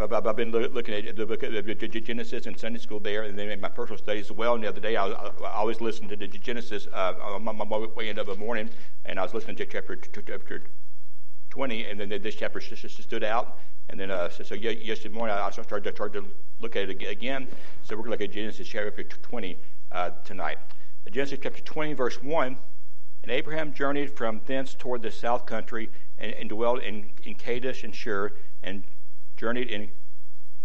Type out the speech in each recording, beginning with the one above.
I've, I've been looking at the book of Genesis in Sunday school there, and then in my personal studies as well. And the other day, I, I always listen to the Genesis uh, on my, my way into the morning, and I was listening to chapter, chapter 20, and then this chapter stood out. And then, uh, so, so, yesterday morning, I started to, started to look at it again. So we're going to look at Genesis chapter 20 uh, tonight. Genesis chapter 20, verse 1. And Abraham journeyed from thence toward the south country and, and dwelled in, in Kadesh and Shur and journeyed in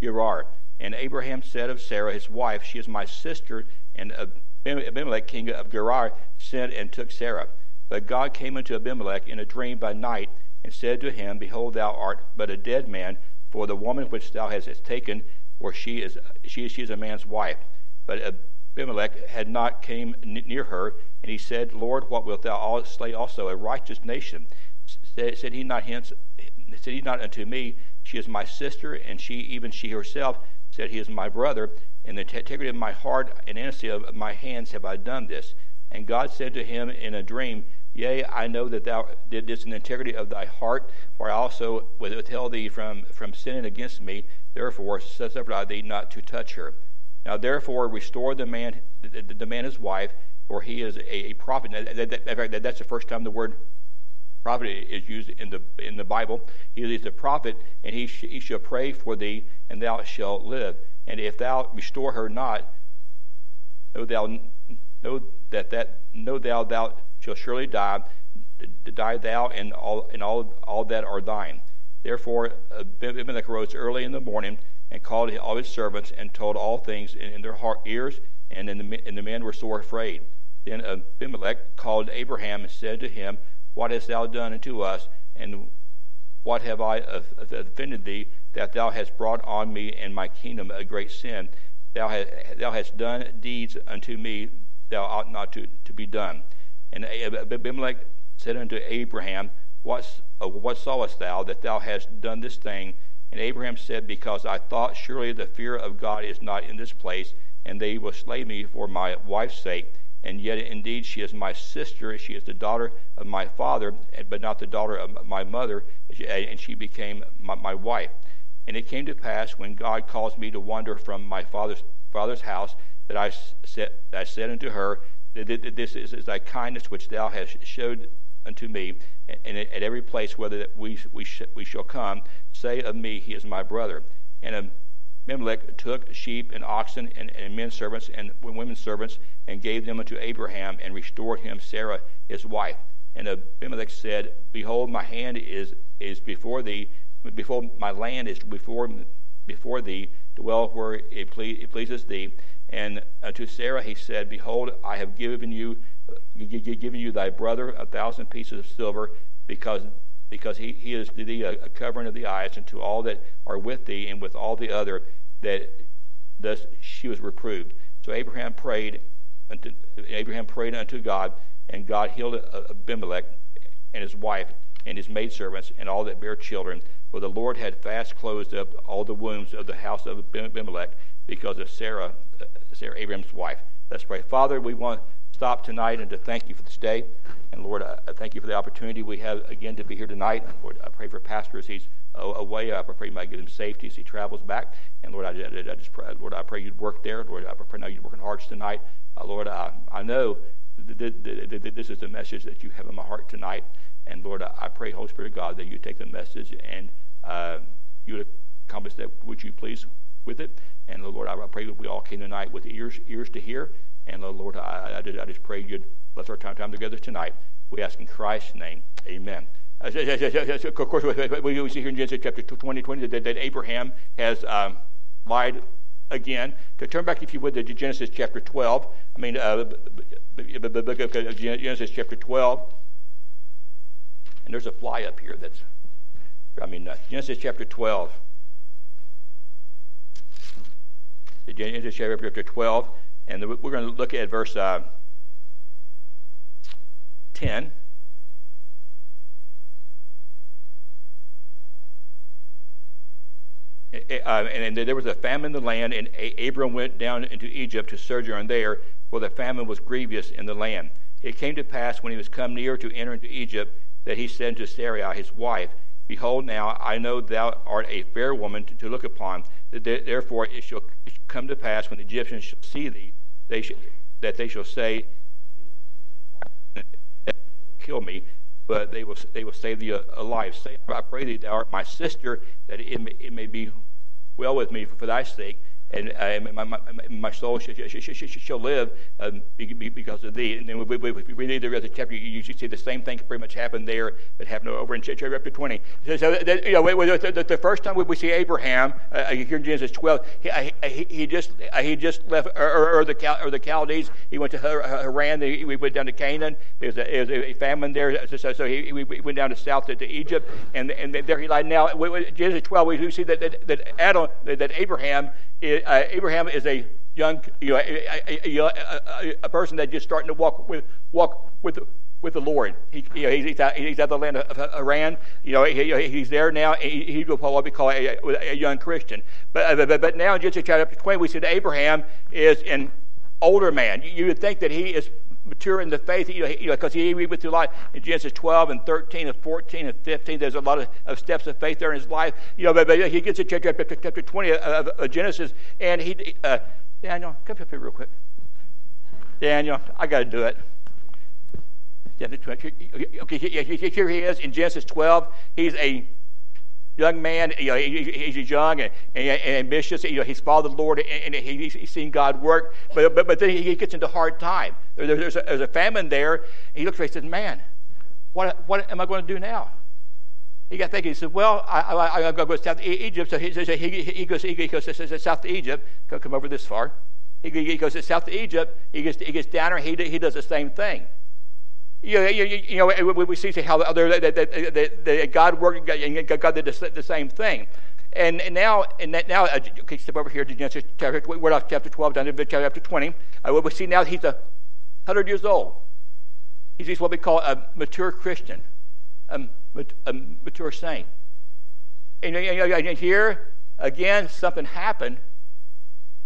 Gerar. And Abraham said of Sarah, his wife, She is my sister. And Abimelech, king of Gerar, sent and took Sarah. But God came unto Abimelech in a dream by night and said to him, Behold, thou art but a dead man, for the woman which thou hast taken, for she is she, she is a man's wife. But Abimelech had not came near her, and he said, Lord, what wilt thou slay also a righteous nation? Said, said he not hence said he not unto me, She is my sister, and she even she herself said, He is my brother. In the integrity of my heart and innocency of my hands have I done this. And God said to him in a dream, Yea, I know that thou did this in the integrity of thy heart, for I also withheld thee from, from sinning against me. Therefore suffered I thee not to touch her. Now therefore restore the man, the, the man his wife, for he is a, a prophet. That, that, that, that's the first time the word prophet is used in the in the Bible. He is a prophet, and he, sh- he shall pray for thee, and thou shalt live. And if thou restore her not, know thou know that that know thou thou shalt surely die, die thou and all and all all that are thine. Therefore uh, Abimelech rose early in the morning and called all his servants and told all things in, in their heart, ears, and, in the, and the men were sore afraid. Then Abimelech called Abraham and said to him, what hast thou done unto us, and what have I offended thee, that thou hast brought on me and my kingdom a great sin? Thou hast, done deeds unto me thou ought not to, to be done. And Abimelech said unto Abraham, what, uh, what sawest thou that thou hast done this thing? And Abraham said, Because I thought surely the fear of God is not in this place, and they will slay me for my wife's sake and yet indeed she is my sister. She is the daughter of my father, but not the daughter of my mother, and she became my, my wife. And it came to pass when God caused me to wander from my father's father's house that I said, I said unto her, that This is, thy kindness which thou hast showed unto me, and at every place whether we we, we shall come, say of me, He is my brother. And um, Abimelech took sheep and oxen and, and men servants and women servants and gave them unto Abraham and restored him Sarah his wife. And Abimelech said, Behold, my hand is, is before thee, before my land is before, before thee, dwell where it, ple- it pleases thee. And unto Sarah he said, Behold, I have given you, given you thy brother a thousand pieces of silver, because because he, he is to thee a, covering of the eyes, and to all that are with thee, and with all the other that thus she was reproved. So Abraham prayed unto Abraham prayed unto God, and God healed Abimelech and his wife and his maidservants and all that bear children. For the Lord had fast closed up all the wombs of the house of Abimelech because of Sarah, uh, Sarah Abraham's wife. Let's pray. Father, we want stop tonight and to thank you for this day. And Lord, I thank you for the opportunity we have again to be here tonight. Lord, I pray for Pastor as he's away. I pray you might give him safety as he travels back. And Lord, I, just pray, Lord, I pray you'd work there. Lord, I pray now you'd work in hearts tonight. Uh, Lord, I, I know that this is the message that you have in my heart tonight. And Lord, I pray, Holy Spirit of God, that you take the message and uh, you would accomplish that which you please with it. And Lord, I pray that we all came tonight with ears ears to hear. And Lord, I, I, I just pray you'd bless our time, time together tonight. We ask in Christ's name. Amen. Of course, we see here in Genesis chapter 20, 20 that, Abraham has um, lied again. To turn back, if you would, to Genesis chapter 12. I mean, uh, Genesis chapter 12. And there's a fly up here that's, I mean, uh, Genesis chapter 12. Genesis chapter 12. And we're going to look at verse uh, 10. uh, and there was a famine in the land, and Abram went down into Egypt to sojourn there, for the famine was grievous in the land. It came to pass when he was come near to enter into Egypt that he said to Sarai his wife, Behold, now I know thou art a fair woman to, to look upon. Therefore it shall come to pass when the Egyptians shall see thee, they that they shall say, Kill me, but they will they will save thee alive. Uh, say, I pray thee, thou art my sister, that it may, it may be well with me for, for thy sake and uh, my, my, my, soul shall, shall, shall live um, because of thee. And then we, we, we read the rest of the chapter, you, you see the same thing pretty much happen there that happened over in chapter 20. So, so that, you know, the, the, first time we see Abraham uh, here in Genesis 12, he, he, he just he just left Ur, Ur, the or the Chaldees. He went to Haran. We went down to Canaan. There was a, a famine there, so, so he, we went down to south to, to Egypt, and and there he lied. Now, Genesis 12, we see that that, that Adam that Abraham uh, Abraham is a young, you know, a, a, a, person that's just starting to walk with walk with with the Lord. He, you know, he's, out, he's out the land of Haran. You know, he, he's there now. He, he will probably be called a, a, young Christian. But, uh, but, but now in Genesis chapter 20, we see that Abraham is an older man. You would think that he is mature in the faith, you know, because you know, he went through life in Genesis 12 and 13 and 14 and 15. There's a lot of, of steps of faith there in his life. You know, but, but he gets to chapter, chapter 20 of, of Genesis, and he, uh, Daniel, come up here real quick. Daniel, I got to do it. Okay, here he is in Genesis 12. He's a young man, you know, he's young and, and, ambitious. You know, he's followed the Lord and, he's, seen God work. But, but, but then he gets into hard time. There, there's, a, there's, a, famine there. He looks around and says, man, what, what am I going to do now? He got thinking. He said, "Well, I, I, I'm going to go south to Egypt." So he, so he, he goes, he goes, south to Egypt. Come over this far. He, goes to south to Egypt. He gets, he gets down there. He, he does the same thing. You know, you, you know we see how that, that, that, that God worked and God did the same thing. And, and now, and that now, uh, okay, step over here to Genesis chapter, we're off chapter 12 down to chapter 20. Uh, what we see now, he's a hundred years old. He's, he's what we call a mature Christian, a, a mature saint. And, and here, again, something happened,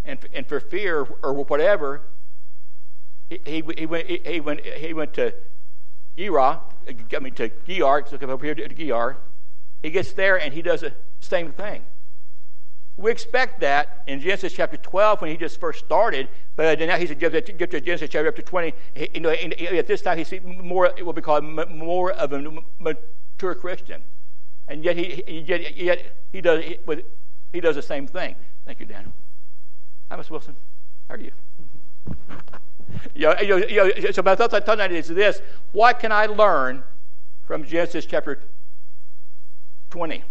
and, and for fear or whatever, he, he, he, went, he, went, he went to Gerar, I mean to Gerar, so come over here to Gerar. He gets there and he does the same thing. We expect that in Genesis chapter 12 when he just first started, but now he's get to Genesis chapter 20. You know, at this time he's more what we call more of a mature Christian, and yet he yet, yet he does he does the same thing. Thank you, Daniel. Hi, Miss Wilson. How are you? You know, you know, so my thought tonight is this: What can I learn from Genesis chapter 20?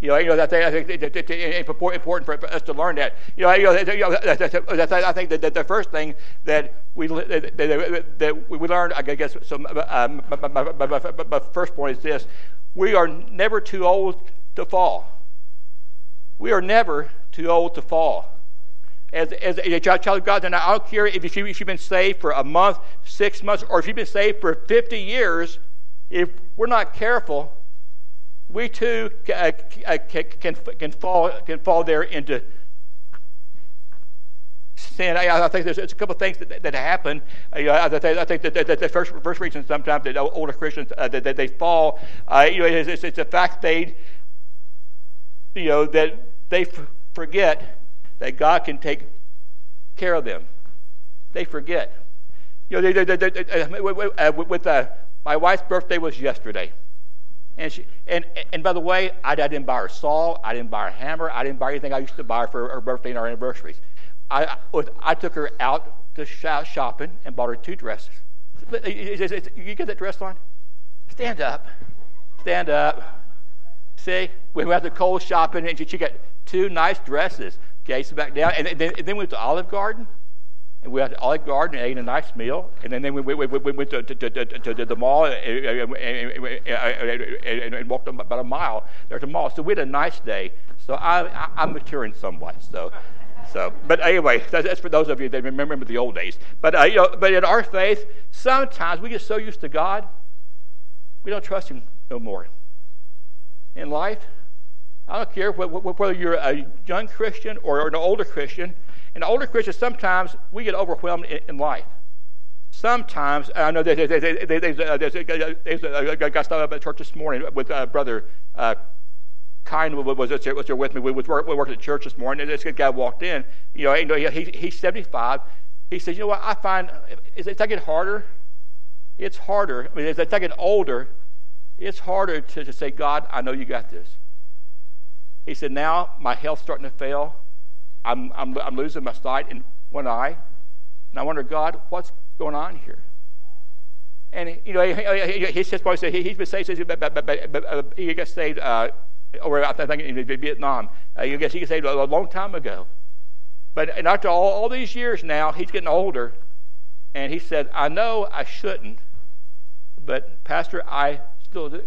You know, you know that I think it's important for us to learn that. You know, you know, I think that the first thing that we that we learned, I guess, so um, my, my, my first point is this: we are never too old to fall. We are never too old to fall as, as a child of God, then I don't care if you, have been saved for a month, six months, or if you've been saved for 50 years, if we're not careful, we too uh, uh, can, can, can, fall, can fall there into sin. I, I think there's, there's, a couple of things that, that happen. Uh, I, I, think that, the first, first reason sometimes that older Christians uh, that, that, they fall, uh, you know, it's, it's, it's the fact they, you know, that they forget that God can take care of them. They forget. You know, they, they, they, uh, with uh, my wife's birthday was yesterday. And, she, and, and by the way, I, I didn't buy her salt. I didn't buy her hammer. I didn't buy anything I used to buy for her birthday and our anniversaries. I, I took her out to shopping and bought her two dresses. You get that dress on? Stand up. Stand up. See, we went to Kohl's shopping and she, she got two nice dresses. Okay, so back down. And then, and then we went to Olive Garden. And we went to Olive Garden and ate a nice meal. And then, we, we, we, we went to, to, to, to, the mall and, and, and, walked about a mile there to the mall. So we had a nice day. So I, I, I'm maturing somewhat. So. So, but anyway, that's for those of you that remember the old days. But uh, you know, but in our faith, sometimes we get so used to God, we don't trust Him no more. In life, I don't care whether you're a young Christian or an older Christian. An older Christian, sometimes we get overwhelmed in life. sometimes I know there's, there's, a guy stopped up at church this morning with uh, brother uh, Kine was, was, was there with me. We was work, we worked at church this morning, and this guy walked in. You know, he, he's 75. He says, "You know what? I find as I get harder, it's harder. I mean, as I get older, it's harder to, to say, God, I know you got this." He said, "Now my health's starting to fail. I'm, I'm, I'm losing my sight in one eye, and I wonder, God, what's going on here?" And you know, he, he, he says, he, he's been saved. He got saved. Uh, or I think in Vietnam. Uh, you guess he got saved a, a long time ago. But and after all, all these years now, he's getting older, and he said, "I know I shouldn't, but Pastor, I still do."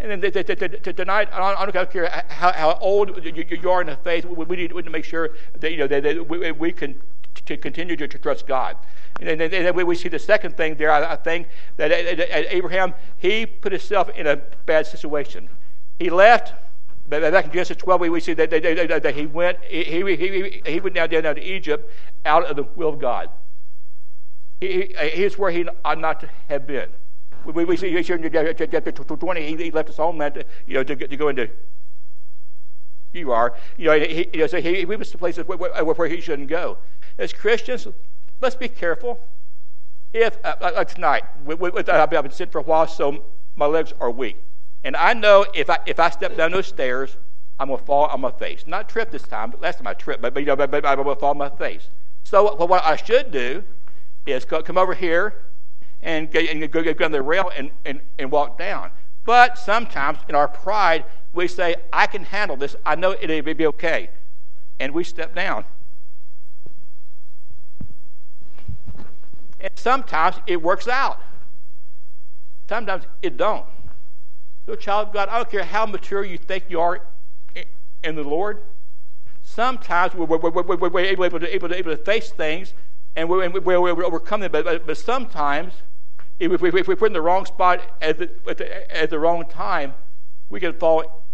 And then tonight, I don't care how, how old you are in the faith. We need, to make sure that you know that we can to continue to trust God. And then we see the second thing there. I think that Abraham he put himself in a bad situation. He left. Back in Genesis 12, we see that, that, he went. He, he, he went down, down to Egypt out of the will of God. He, he's where he ought not to have been. We, we see here in chapter 20, he, he left his homeland, you know, to, to go into. You are, you know, he, you know, so he, he was to places where, where, he shouldn't go. As Christians, let's be careful. If uh, like tonight, we, we, I've been sitting for a while, so my legs are weak. And I know if I if I step down those stairs, I'm gonna fall on my face. Not trip this time, but last time I tripped, but, but, you know, but, but I'm gonna fall on my face. So what, what I should do is come over here and, and go, get on the rail and, and, and walk down. But sometimes in our pride, we say, I can handle this. I know it'll be okay. And we step down. And sometimes it works out. Sometimes it don't. So, child of God, I don't care how mature you think you are in the Lord. Sometimes we're, we're, we're, we're able, to, able, to, able to face things and we're, we're, we're overcoming it. But, but, but sometimes, if we, if we put in the wrong spot at the, at the, at the wrong time, we can fall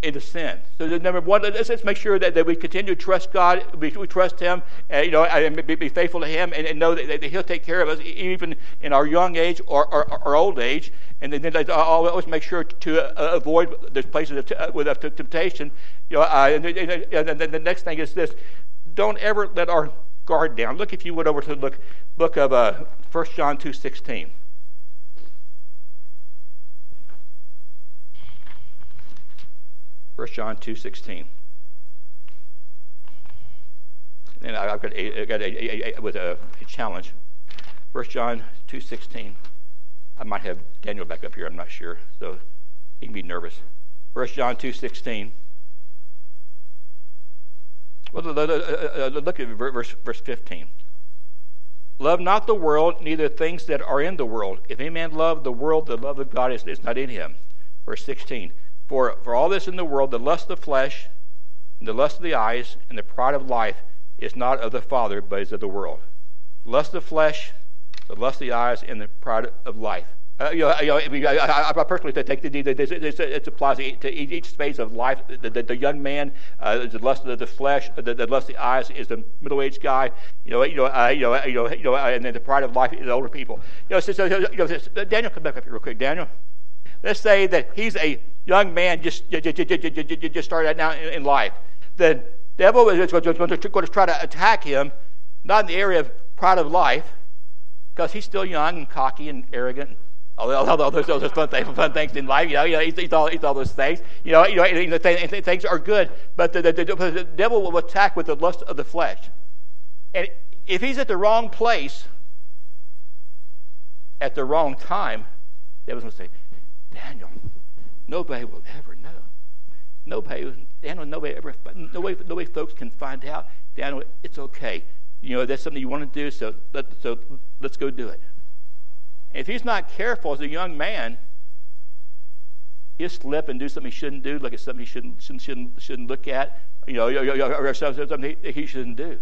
into sin. So number one, let's, let's make sure that, that we continue to trust God, we, we trust Him, and, you know, and be, be faithful to Him, and, and know that, that, He'll take care of us even in our young age or, our old age. And then, then always make sure to uh, avoid those places of t- uh, with temptation. You know, uh, and, and, and then the next thing is this: don't ever let our guard down. Look, if you would, over to the book, book of uh, 1 John two sixteen. 1 John 2.16. And I've got a, got a, a, with a, a challenge. 1 John 2.16. I might have Daniel back up here, I'm not sure, so he can be nervous. 1 John 2.16. Well, look at verse, verse 15. Love not the world, neither things that are in the world. If any man love the world, the love of God is, is not in him. Verse 16. For, for all this in the world, the lust of the flesh, the lust of the eyes, and the pride of life is not of the Father, but is of the world. Lust of the flesh, the lust of the eyes, and the pride of life. Uh, you know, you know, I, I, personally take the, it applies to each phase of life. The, the, the young man, uh, the lust of the flesh, the, the lust of the eyes is the middle-aged guy. You know, you know, uh, you know, you know, you know, and then the pride of life is the older people. You know, so, so, you know, Daniel, come back up here real quick, Daniel. Let's say that he's a young man just, just started out now in life. The devil is going to try to attack him, not in the area of pride of life, because he's still young and cocky and arrogant. All, all, those, those fun things, fun things in life, you know, you know he's, he's, all, he's all those things. You know, you know, know things are good, but the, the, the, the devil will attack with the lust of the flesh. And if he's at the wrong place at the wrong time, the devil's going to say, Daniel, nobody will ever know. Nobody, Daniel, nobody ever, no way, no way folks can find out. Daniel, it's okay. You know, that's something you want to do, so, let, so let's go do it. If he's not careful as a young man, he'll slip and do something he shouldn't do, like it's something he shouldn't, shouldn't, shouldn't look at, you know, or something he shouldn't do.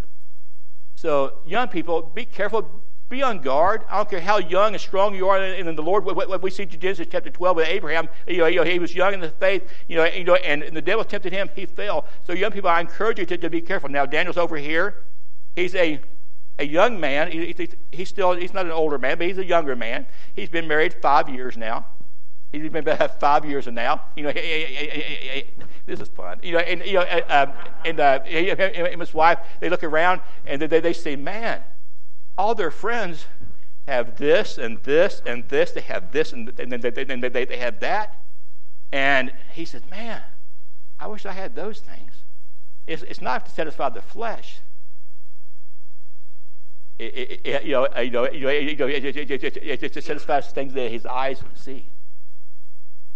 So, young people, be careful be on guard. I don't care how young and strong you are And the Lord. What, we see in Genesis chapter 12 with Abraham, you know, you know, he was young in the faith, you know, you know, and the devil tempted him, he fell. So young people, I encourage you to, to be careful. Now, Daniel's over here. He's a a young man. He, he, he's still he's not an older man, but he's a younger man. He's been married five years now. He's been married five years now. You know, this is fun. You know, and you know, uh, um, and uh, and his wife they look around and they they say, man, all their friends have this and this and this. They have this and then they, they, they, they have that. And he said, man, I wish I had those things. It's, it's not to satisfy the flesh. It, it, uh, you know, you know, you know, it satisfies things that his eyes see.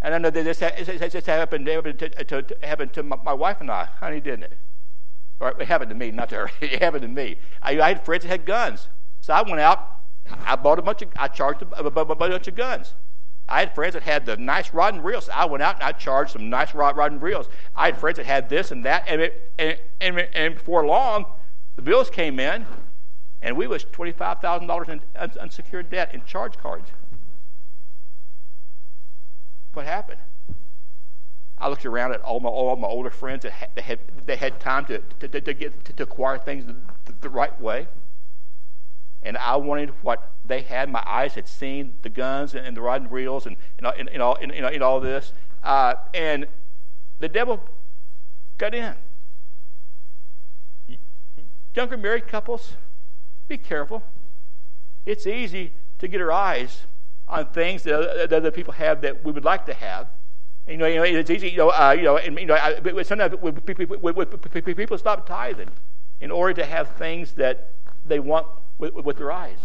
And I know that this, this, this happened, to, to, to, happened to my, my, wife and I. Honey, didn't it? Or it happened to me, not to her. it happened to me. I, I had friends that had guns. So I went out, I bought a bunch of, I charged a, a, a bunch of guns. I had friends that had the nice rod and reels. I went out and I charged some nice rod, rod and reels. I had friends that had this and that, and, it, and, and, and before long, the bills came in, and we was twenty-five thousand dollars in unsecured debt in charge cards. What happened? I looked around at all my all my older friends that had, they had, they had time to, to, to, get to acquire things the, the right way and I wanted what they had. My eyes had seen the guns and, and the rod and reels and, and, and, and all, and, and, all this. Uh, and the devil got in. Younger married couples, be careful. It's easy to get our eyes on things that other people have that we would like to have. You know, you know it's easy. You know, uh, you know, and you know, I, sometimes people stop tithing in order to have things that they want with, with their eyes.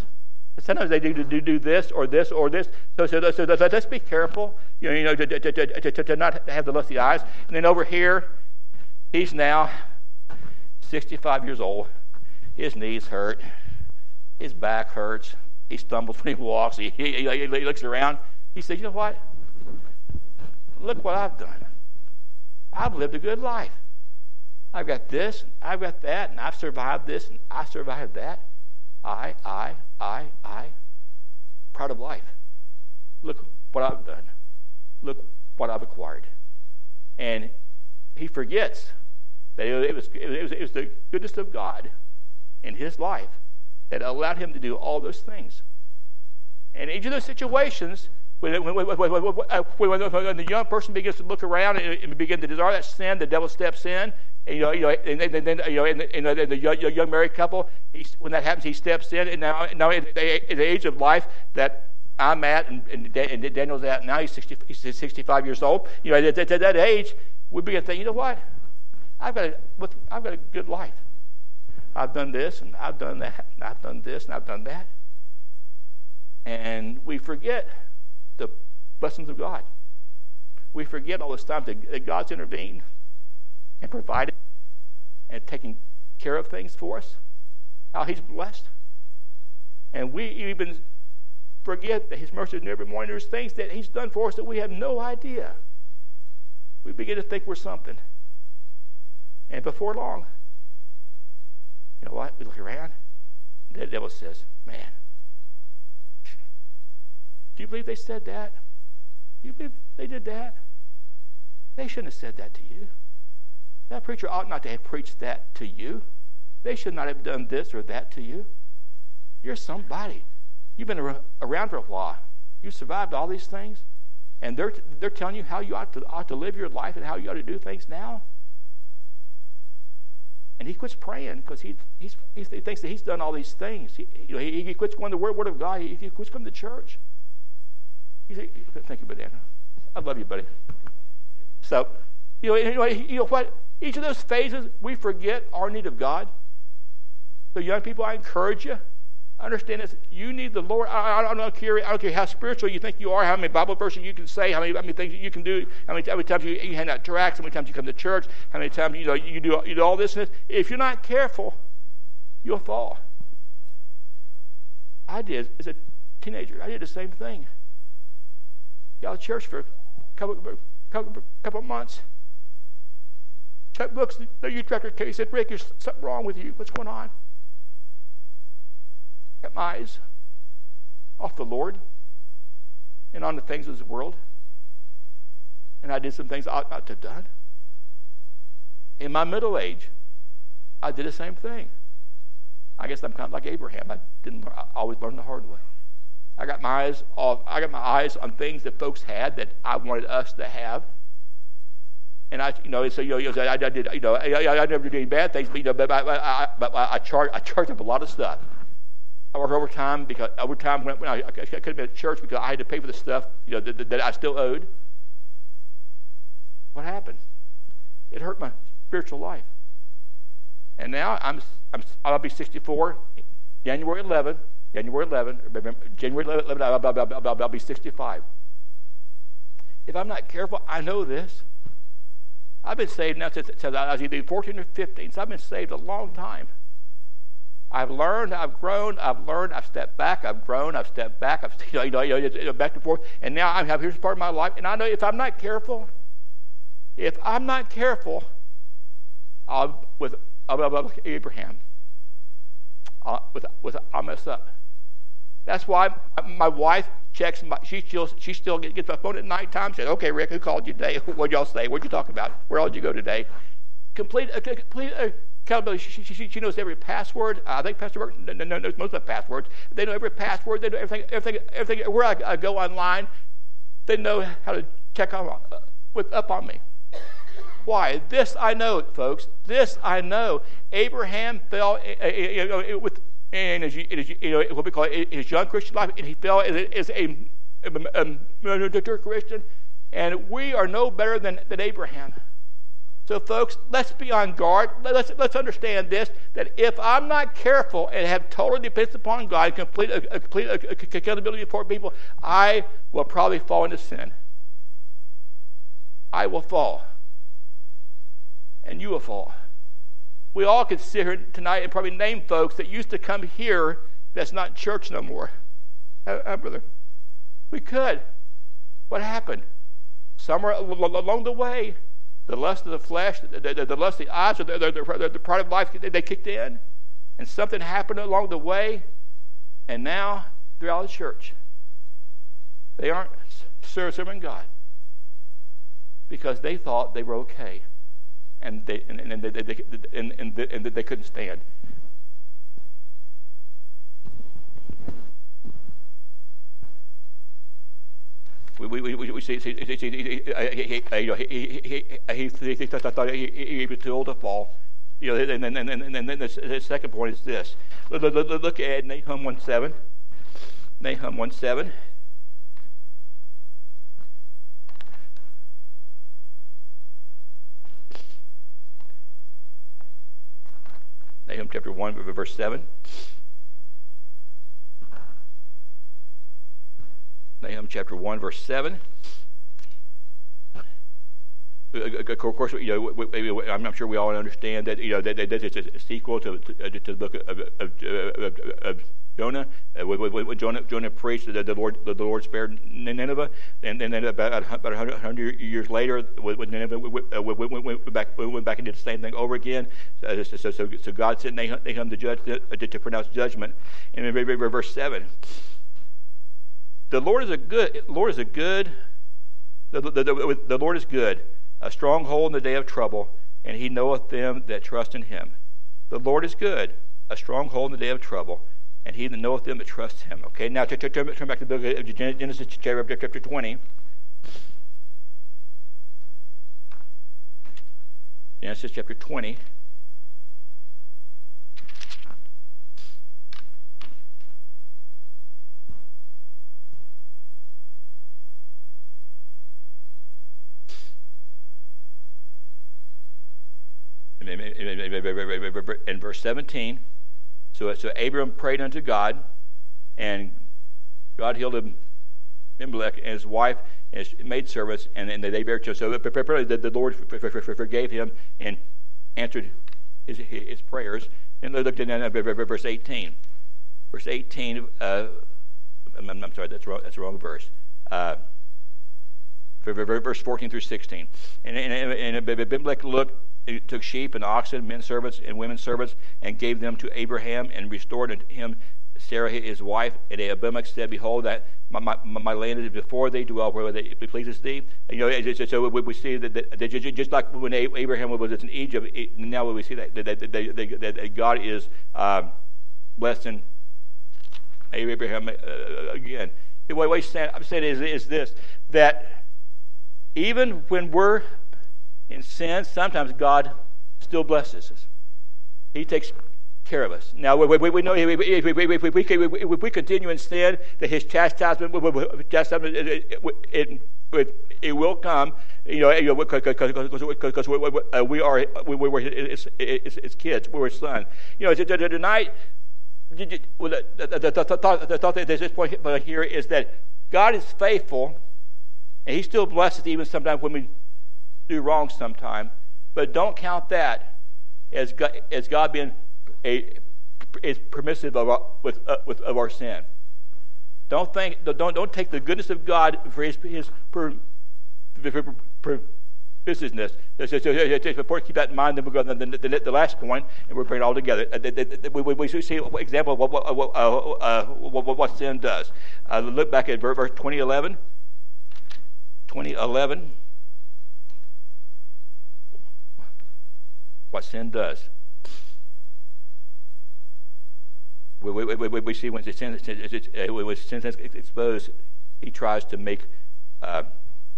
Sometimes they do, do do this or this or this. So, so, so, let's be careful, you know, you know to, to, to, to, not have the lusty eyes. And then over here, he's now 65 years old. His knees hurt. His back hurts. He stumbles when he walks. He, he, he looks around. He says, You know what? Look what I've done. I've lived a good life. I've got this, I've got that, and I've survived this, and I survived that. I, I, I, I. Proud of life. Look what I've done. Look what I've acquired. And he forgets that it was, it was, it was the goodness of God in his life that allowed him to do all those things. And each of those situations, when, uh, when, when, when, the young person begins to look around and, and begin to desire that sin, the devil steps in and, you know, you know, and then you know, and, and, the young married couple, he, when that happens, he steps in, and now, now at the, age of life that I'm at, and, and, and Daniel's at now, he's, 60, he's 65 years old. You know, at, at, at that age, we begin to think, you know what? I've got a, I've got a good life. I've done this, and I've done that, and I've done this, and I've done that. And we forget the blessings of God. We forget all this time that God's intervened and provided and taking care of things for us, how He's blessed. And we even forget that His mercy is every morning. There's things that He's done for us that we have no idea. We begin to think we're something. And before long, you know what? We look around, the devil says, Man, you believe they said that? Do you believe they did that? They shouldn't have said that to you. That preacher ought not to have preached that to you. They should not have done this or that to you. You're somebody. You've been around for a while. You survived all these things, and they're, they're telling you how you ought to, ought to live your life and how you ought to do things now. And he quits praying because he, he thinks that he's done all these things. He, you know, he, he quits going to the Word, Word of God. He, he quits coming to church. He said, Thank you, buddy. I love you, buddy. So, you know, know, you know what? Each of those phases, we forget our need of God. So, young people, I encourage you. Understand this. You need the Lord. I, I, don't care, I don't care how spiritual you think you are, how many Bible verses you can say, how many, how many things you can do, how many, how many times you, you hand out tracts, how many times you come to church, how many times you, know, you, do, you do all this and this. If you're not careful, you'll fall. I did as a teenager. I did the same thing. To church for a couple, couple, couple months checkbooks, the youth director case said, Rick, there's something wrong with you. What's going on? Got my eyes off the Lord and on the things of this world. And I did some things I ought not to have done. In my middle age, I did the same thing. I guess I'm kind of like Abraham. I didn't I always learn the hard way. I got my eyes off. I got my eyes on things that folks had that I wanted us to have. And I, you know, so you know, I, I did, you know, I, I, never did any bad things, but you know, but I, I, but I, I charged, I charged up a lot of stuff. I worked overtime because overtime when, when I, I could have been at church because I had to pay for the stuff, you know, that, that I still owed. What happened? It hurt my spiritual life. And now I'm, I'm I'll be 64, January 11, January 11, January 11, I'll, be 65. If I'm not careful, I know this. I've been saved now since, since I was either 14 or 15, so I've been saved a long time. I've learned, I've grown, I've learned, I've stepped back, I've grown, I've stepped back, I've you know, you know, back and forth, and now I'm here's part of my life, and I know if I'm not careful, if I'm not careful, I'll with Abraham, I'll, with with I'll mess up. That's why my wife checks. My, she still she still gets my phone at night time. Says, "Okay, Rick, who called you today? What would y'all say? What'd you talk about? Where all did you go today?" Complete uh, complete uh, accountability. She, she, she, knows every password. I think Pastor Burke knows most of the passwords. They know every password. They know everything. Everything. Everything. Where I, I go online, they know how to check on uh, with up on me. Why? This I know, folks. This I know. Abraham fell uh, uh, with and you, know, what we call it, his young Christian life, and he fell as a, as a, a, a Christian, and we are no better than, than Abraham. So, folks, let's be on guard. Let's, let's understand this that if I'm not careful and have total dependence upon God, complete, a, a complete uh, accountability for people, I will probably fall into sin. I will fall. And you will fall we all could sit here tonight and probably name folks that used to come here that's not church no more. Uh, uh, brother, we could. What happened? Somewhere along the way, the lust of the flesh, the, the, the lust of the eyes, the, the, the, the pride of life, they kicked in, and something happened along the way, and now they're out of church. They aren't serving God because they thought they were okay and they, and, and, they, they, and, and, and they couldn't stand. We, we, we, we see, see, see, see he, you know, he, he, he, he, he thought he, he was too old to fall. You know, and, and, and, and, and then the, the second point is this. Look, look, look at Nahum 1 7. Nahum 1 7. Nahum chapter 1, verse 7. Nahum chapter 1, verse 7. Of course, you know, I'm sure we all understand that you know that, that it's a sequel to, to, to the book of, of, of Jonah, uh, when, Jonah, Jonah preached that the Lord, the Lord spared Nineveh, and, then about, about 100 years later, when Nineveh went, uh, went, back, went back and did the same thing over again. So, so, so, so God sent Nahum the judge to, to pronounce judgment. And in verse 7, the Lord is a good, Lord is a good, the, the, the, the Lord is good, a stronghold in the day of trouble, and he knoweth them that trust in him. The Lord is good, a stronghold in the day of trouble and he that knoweth them that trust him. Okay, now turn, turn, turn back to the book of Genesis chapter 20. Genesis chapter 20. In verse 17. So, so Abram prayed unto God, and God healed him, Abimelech and his wife and his maidservants, and, and they bare children. So apparently the, the Lord forgave him and answered his, his prayers. And look at verse 18. Verse 18, uh, I'm, I'm, sorry, that's wrong, that's the wrong verse. Uh, verse 14 through 16. And, and, and Abimelech looked took sheep and oxen, men servants and women servants, and gave them to Abraham, and restored unto him Sarah his wife. And Abimelech said, Behold, that my, my, my land is before thee, dwell where it pleases thee. And, you know, so we see that, that, that, just like when Abraham was in Egypt, now we see that, that, God is. Um, blessing Abraham uh, again. The way I'm saying is, is this that even when we're in sin, sometimes God still blesses us. He takes care of us. Now, we, we, we know if we, we, we, we continue in sin, that His chastisement, chastisement it, it, it, it will come. You know, because uh, we are we, we were his, his, his kids, we were his son. You know, tonight, the thought at this point here is that God is faithful, and He still blesses even sometimes when we do wrong. Sometime, but don't count that as God, as God being a, is permissive of our, with, uh, with, of our sin. Don't think, don't, don't take the goodness of God for His, his per, per, per, businessness. Before keep that in mind, then we'll go to the, the, the, last point, and we'll bring it all together. Uh, we, we, we see an example of what, what, uh, uh, what, what, sin does. Uh, look back at verse 2011. 2011. What sin does. We, we, we, we see when sin, when sin is exposed, he tries to make uh,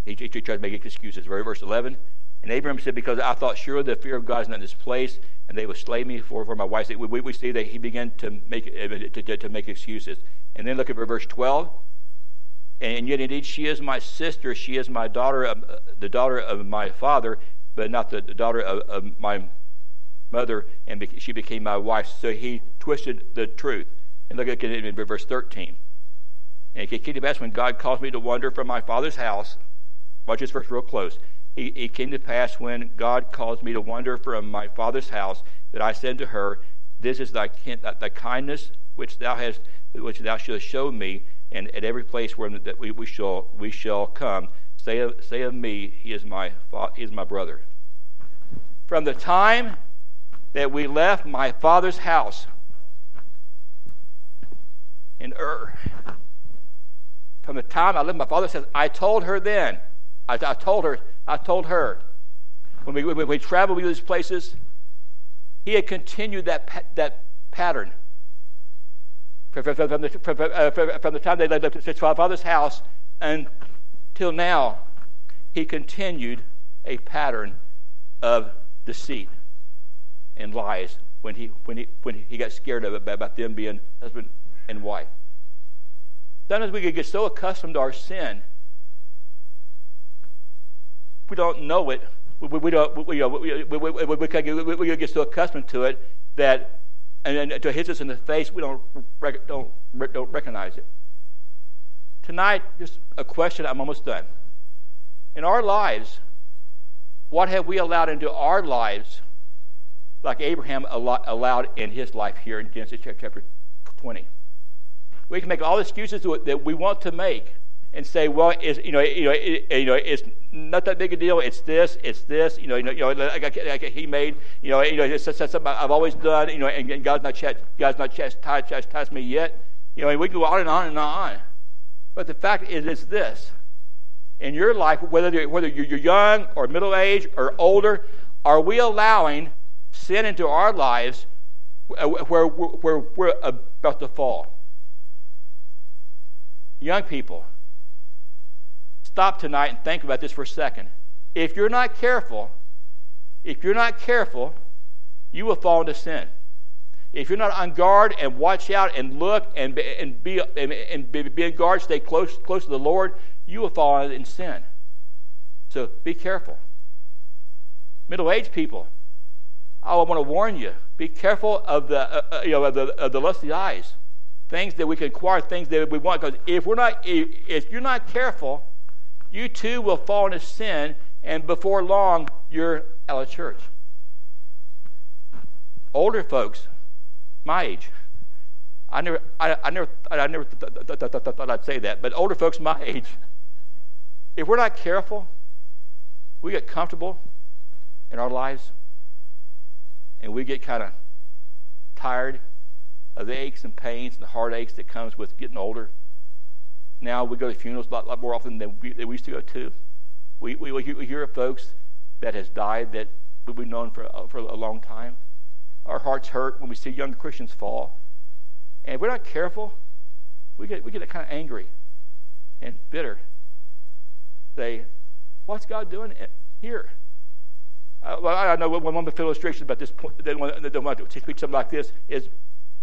he, he, tries to make excuses. Verse 11. And Abraham said, Because I thought sure the fear of God is not in this place, and they will slay me for, for my wife's sake. We, we, we see that he began to make, to, to, to make excuses. And then look at verse 12. And yet, indeed, she is my sister. She is my daughter, uh, the daughter of my father, but not the, the daughter of, of my mother, and she became my wife. So he twisted the truth. And look at it in verse 13. And it came to pass when God caused me to wander from my father's house. Watch this verse real close. It, it came to pass when God caused me to wander from my father's house that I said to her, This is thy, thy kindness which thou hast, which thou shalt show me, and at every place where that we, we shall we shall come, say of, say of me, he is my he is my brother. From the time that we left my father's house in Ur. From the time I left my father's house, I told her then, I, I told her, I told her, when we, when we traveled to these places, he had continued that, that pattern. From, the, uh, from the time they left his father's house until now, he continued a pattern of deceit and lies when he, when he, when he got scared of it about them being husband and wife. Sometimes we could get so accustomed to our sin, we don't know it. We, we, don't. We, you we, we, we, we, we, get, we get so accustomed to it that, and then to hit us in the face, we don't don't don't recognize it. Tonight, just a question. I'm almost done. In our lives, what have we allowed into our lives like Abraham allowed in his life here in Genesis chapter 20. We can make all the excuses that we want to make and say, well, it's, you know, you know, it, you know, it's not that big a deal. It's this, it's this. You know, you know, you know like, like he made. You know, you know, it's, it's something I've always done. You know, and, God's not God's not chastised, chastised me yet. You know, and we go on and on and on. But the fact is, is this: in your life, whether whether you're young or middle age or older, are we allowing sin into our lives uh, where, we're about to fall. Young people, stop tonight and think about this for a second. If you're not careful, if you're not careful, you will fall into sin. If you're not on guard and watch out and look and be, and be, and, and be on guard, stay close, close to the Lord, you will fall in sin. So be careful. Middle aged people, I want to warn you: be careful of the uh, uh, you know of the, of the lusty eyes, things that we can acquire, things that we want. Because if we're not, if, if you're not careful, you too will fall into sin, and before long, you're out of church. Older folks, my age, I never, I, I never, I never th- th- th- thought I'd say that, but older folks my age, if we're not careful, we get comfortable in our lives and we get kind of tired of the aches and pains and the heartaches that comes with getting older. Now we go to funerals a lot, lot more often than we, than we used to go to. We, we, we hear of folks that has died that we've known for, for a long time. Our hearts hurt when we see young Christians fall. And if we're not careful, we get, we get kind of angry and bitter. Say, what's God doing eh, here? Uh, well, I know one of the illustrations about this point, they want, they want to speak something like this is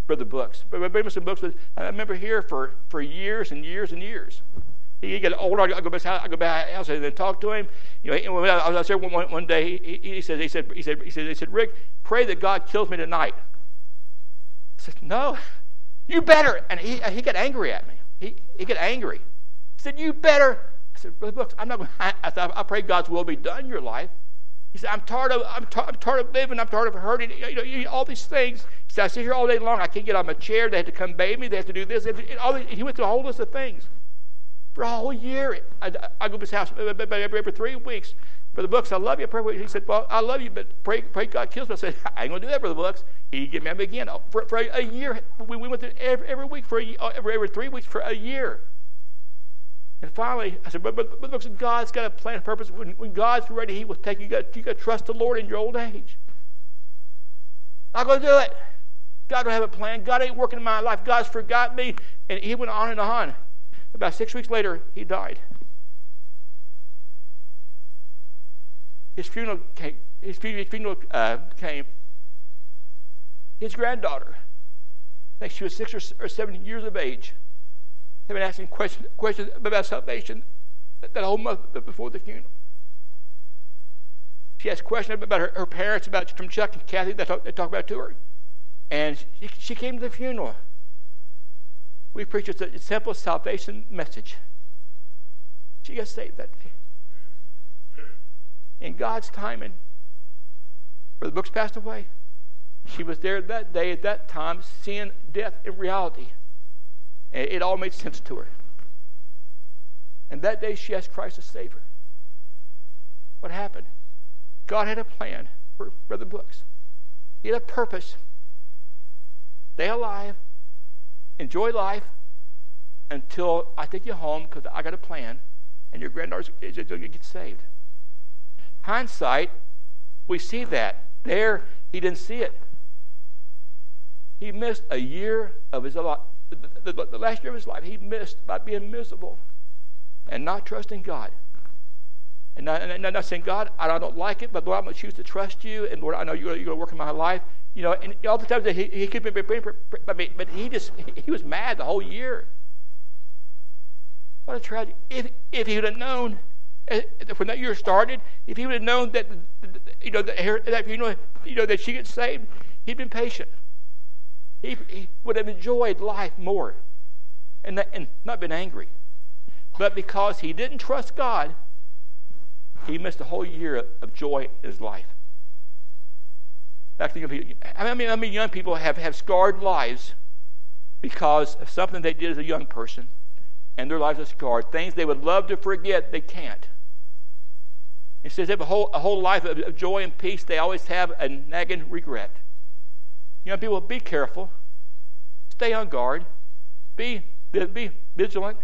Brother Brooks. Brother Brooks. I remember here for, for years and years and years. He get older. I go back. I go back house and talk to him. You know, when I was there one, one day, he, he, said, he said, he said, he said, he said, Rick, pray that God kills me tonight. I said, no, you better. And he, he got angry at me. He, he got angry. He said, you better. I said, Brother Brooks, I'm not going. I, I, I pray God's will be done in your life. He said, I'm tired of, I'm, t- I'm tired of living. I'm tired of hurting. You know, you, all these things. He said, I sit here all day long. I can't get on my chair. They have to come bathe me. They have to do this. To, all these, he went through a whole list of things. For a whole year, I, I go to his house every, every three weeks. Brother Brooks, I love you. Pray. He said, Well, I love you, but pray, pray God kills me. I said, I ain't going to do that Brother Brooks. He gave me again. Oh, for, for a, year, we, we went through every, every week for a, every, every three weeks for a year. And finally, I said, but, but, but God's got a plan and purpose. When, when God's ready, He will take you. Got, you got to trust the Lord in your old age. I'm going to do it. God will have a plan. God ain't working in my life. God's forgot me. And He went on and on. About six weeks later, he died. His funeral came. His funeral uh, came. His granddaughter, I think she was six or, or seven years of age, had been asking questions, questions about salvation that, whole month before the funeral. She asked questions about her, her parents, about from Chuck and Kathy. that talked, they talked about to her, and she, she came to the funeral. We preached a simple salvation message. She got saved that day. In God's timing, Brother Brooks passed away. She was there that day at that time, seeing death in reality. It all made sense to her. And that day she asked Christ to save her. What happened? God had a plan for Brother Brooks. He had a purpose. Stay alive, enjoy life until I take you home because I got a plan, and your granddaughter's is going to get saved. Hindsight, we see that. There, he didn't see it. He missed a year of his. The, the, last year of his life, he missed by being miserable and not trusting God. And not, and not saying, God, I don't like it, but Lord, I'm going to choose to trust you. And Lord, I know you're, going to work in my life. You know, and all the times that he, he could be, but he just, he was mad the whole year. What a tragedy. If, if he would have known, when that year started, if he would have known that, you know, that, that you know, you know, that she gets saved, he'd been patient. He, he would have enjoyed life more and, that, and not been angry. But because he didn't trust God, he missed a whole year of joy in his life. I mean, I mean, young people have, have scarred lives because of something they did as a young person, and their lives are scarred. Things they would love to forget, they can't. Instead of a whole, a whole life of, of joy and peace, they always have a nagging regret. Young people, be careful. Stay on guard. Be, be vigilant.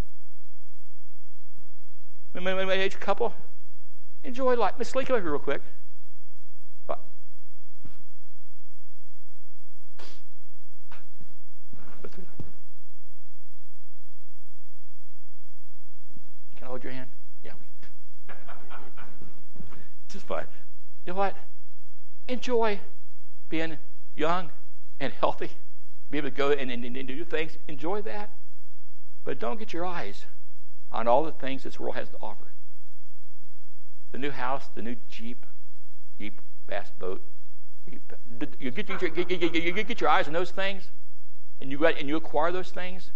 My age couple, enjoy life. Miss Lee, come over here real quick. Can I hold your hand? Yeah. this is fun. You know what? Enjoy being young and healthy. Be able to go and, and, and do things. Enjoy that. But don't get your eyes on all the things this world has to offer. The new house, the new Jeep, Jeep, bass boat. You get, you, get, you, you get your eyes on those things, and you, and you acquire those things,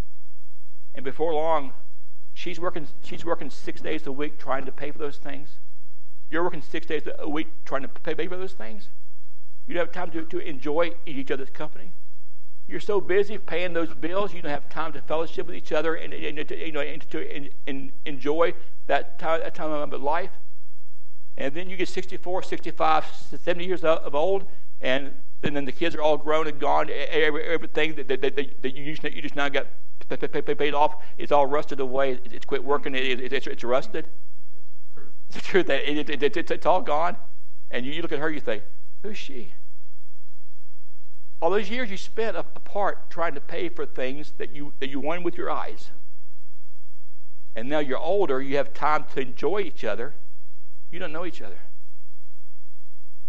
and before long, She's working, she's working six days a week trying to pay for those things. You're working six days a week trying to pay for those things. You don't have time to, to enjoy each other's company. You're so busy paying those bills, you don't have time to fellowship with each other and, and, and to, you know, and to in, in enjoy that time, that time of life. And then you get 64, 65, 70 years of old, and, and then the kids are all grown and gone. Every, everything that, that, that, that you, just, you just now got paid off is all rusted away. It's quit working. It, it's, it's rusted. It's the truth that it, it, it's all gone. And you, you look at her, you think, Who's she? All those years you spent apart trying to pay for things that you, that you won with your eyes. And now you're older, you have time to enjoy each other. You don't know each other.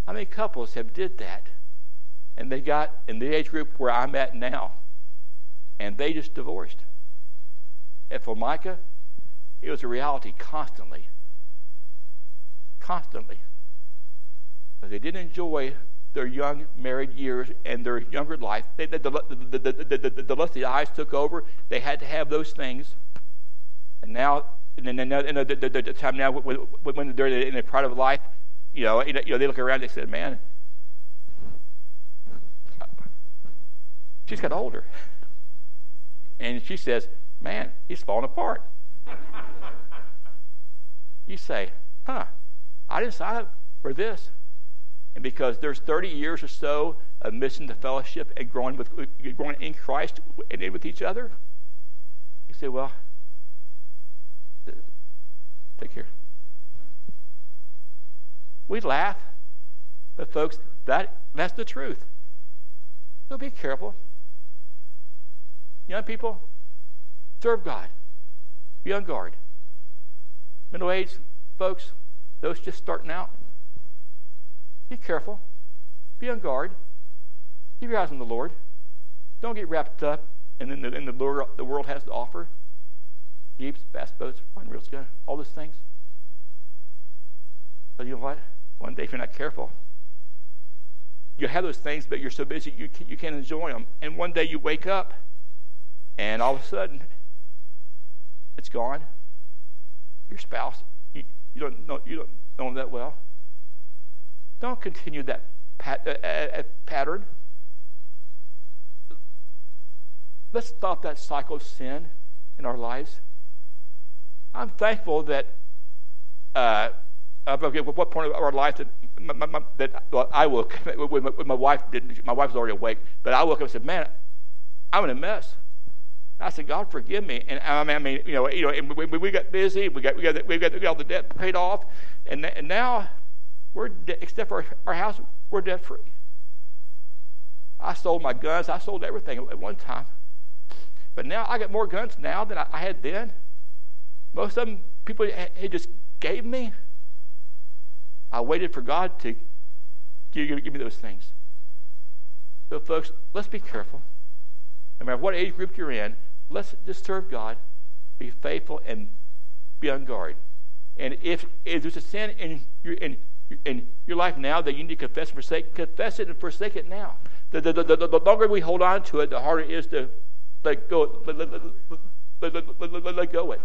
How many couples have did that? And they got in the age group where I'm at now, and they just divorced. And for Micah, it was a reality constantly. Constantly. Because they didn't enjoy their young married years and their younger life. They, the, the, the, the, the, eyes took over. They had to have those things. And now, and then, and the time now when, when they're in the pride of life, you know, you know, they look around and they said, man, she's got older. And she says, man, he's falling apart. you say, huh, I didn't sign up for this. And because there's 30 years or so of missing the fellowship and growing with growing in Christ and with each other, you say, well, take care. We laugh, but folks, that that's the truth. So be careful. Young people, serve God. Be on guard. Middle aged folks, those just starting out, be careful. Be on guard. Keep your eyes on the Lord. Don't get wrapped up in the, in the lure the world has to offer. Jeeps, bass boats, wine reels, all those things. But you know what? One day, if you're not careful, you have those things, but you're so busy you, you can't enjoy them. And one day you wake up, and all of a sudden, it's gone. Your spouse, you, you don't know you don't know them that well. Don't continue that pat, uh, uh, uh, pattern. Let's stop that cycle of sin in our lives. I'm thankful that uh, at what point of our life that, my, my, that well, I woke when my, when my wife did my wife was already awake, but I woke up and said, "Man, I'm in a mess." I said, "God, forgive me." And I mean, I mean you know, you know, we, we got busy, we got we got we got, we got all the debt paid off, and, and now we're de- except for our house, we're debt free. I sold my guns. I sold everything at one time. But now I got more guns now than I, I had then. Most of them people he just gave me. I waited for God to give, give me those things. So, folks, let's be careful. No matter what age group you're in, let's just serve God, be faithful, and be on guard. And if, if there's a sin in your, in in your life now that you need to confess and forsake, confess it and forsake it now. The, the, the, the, the longer we hold on to it, the harder it is to let go, let, let, let, let, let, go it.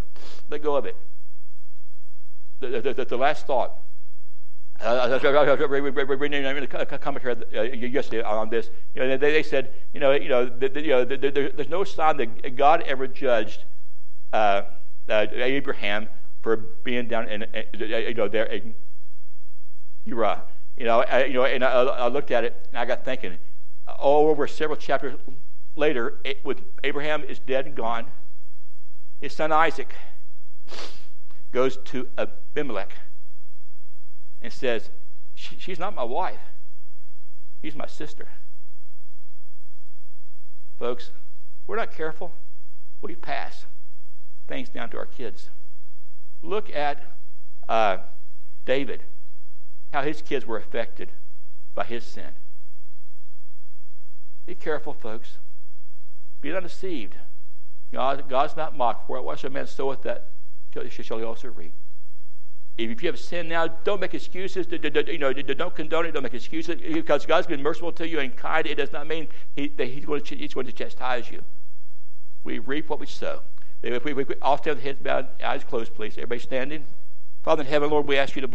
Let go of it. The, the, the, the last thought. Uh, reading a commentary yesterday on this. You know, they, they said, you know, you know, the, the, you know, the, the, there's no sign that God ever judged uh, uh, Abraham for being down in, you know, there Uriah. You know, I, you know, and I, I, looked at it and I got thinking. All over several chapters later, it, with Abraham is dead and gone, his son Isaac goes to Abimelech and says, she, "She's not my wife. She's my sister." Folks, we're not careful. We pass things down to our kids. Look at uh, David how his kids were affected by his sin. Be careful, folks. Be not deceived. God, God's not mocked. For what a man soweth, that shall he also reap. If you have sin now, don't make excuses. You know, don't condone it. Don't make excuses because God's been merciful to you and kind. It does not mean he, that he's going, to, he's going to chastise you. We reap what we sow. If we, we, we all stand with heads bowed, eyes closed, please. Everybody standing. Father in heaven, Lord, we ask you to bless.